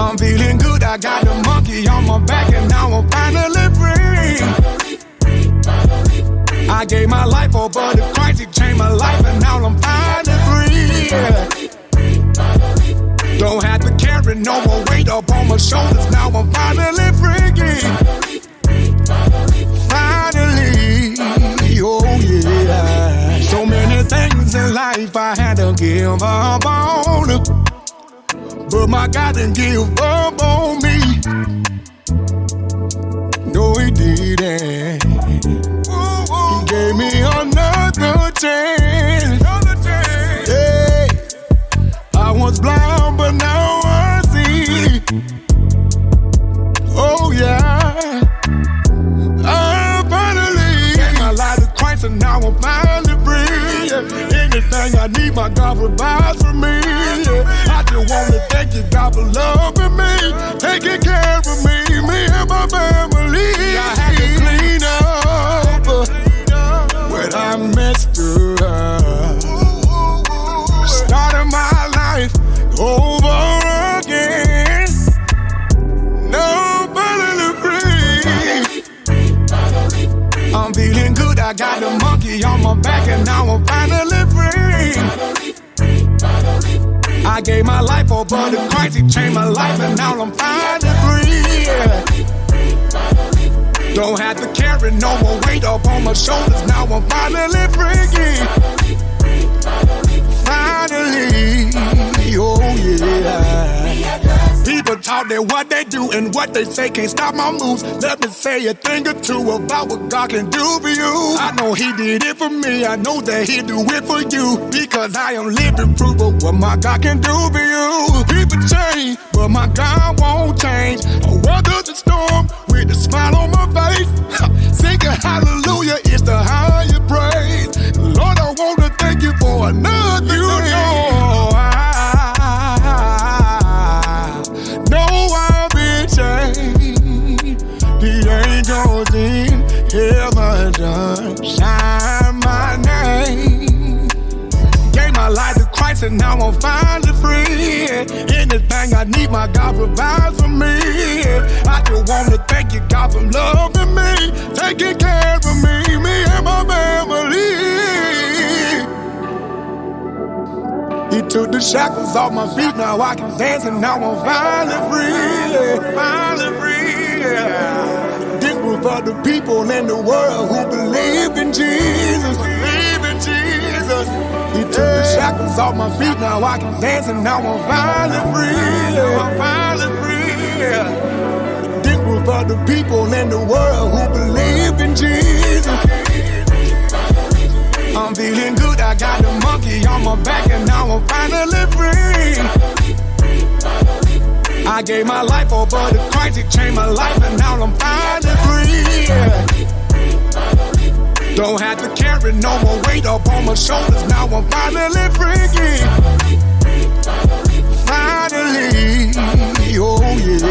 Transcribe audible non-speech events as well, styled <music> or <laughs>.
I'm feeling good, I got the monkey on my back, and now I'm finally free. I gave my life over to Christ, He changed my life, and now I'm finally free. Don't have to carry no more weight up on my shoulders, now I'm finally free. Finally, oh yeah. So many things in life I to give up on. But my God didn't give up on me. No, he didn't. He gave me another chance. Hey, I was blind, but now I see. Oh yeah. I finally gave my life to Christ, and now I'm free. Anything I need, my God provides for me. I just wanna thank you, God, for loving me, taking care of me, me and my family. I had to clean up when I messed up. Starting my life over I'm feeling good. I got a monkey on my back, and now I'm finally free. I gave my life over to Christ. He changed my life, and now I'm finally free. Don't have to carry no more weight up on my shoulders. Now I'm finally free. Talk that what they do and what they say can't stop my moves. Let me say a thing or two about what God can do for you. I know He did it for me. I know that He'll do it for you because I am living proof of what my God can do for you. People change, but my God won't change. I weather the storm with a smile on my face. <laughs> Sing a hallelujah and now I'm finally free. Anything I need, my God provides for me. I just want to thank you, God, for loving me, taking care of me, me and my family. He took the shackles off my feet, now I can dance and now I'm finally free. Finally free. This was for the people in the world who believe in Jesus. Off my feet, now I can dance and now I'm finally free. I'm finally free. This was for the people in the world who believe in Jesus. I'm feeling good, I got the monkey on my back, and now I'm finally free. I gave my life over to Christ, He changed my life, and now I'm finally free. Don't have to carry no more weight up on my shoulders, now I'm finally free. Finally, oh yeah.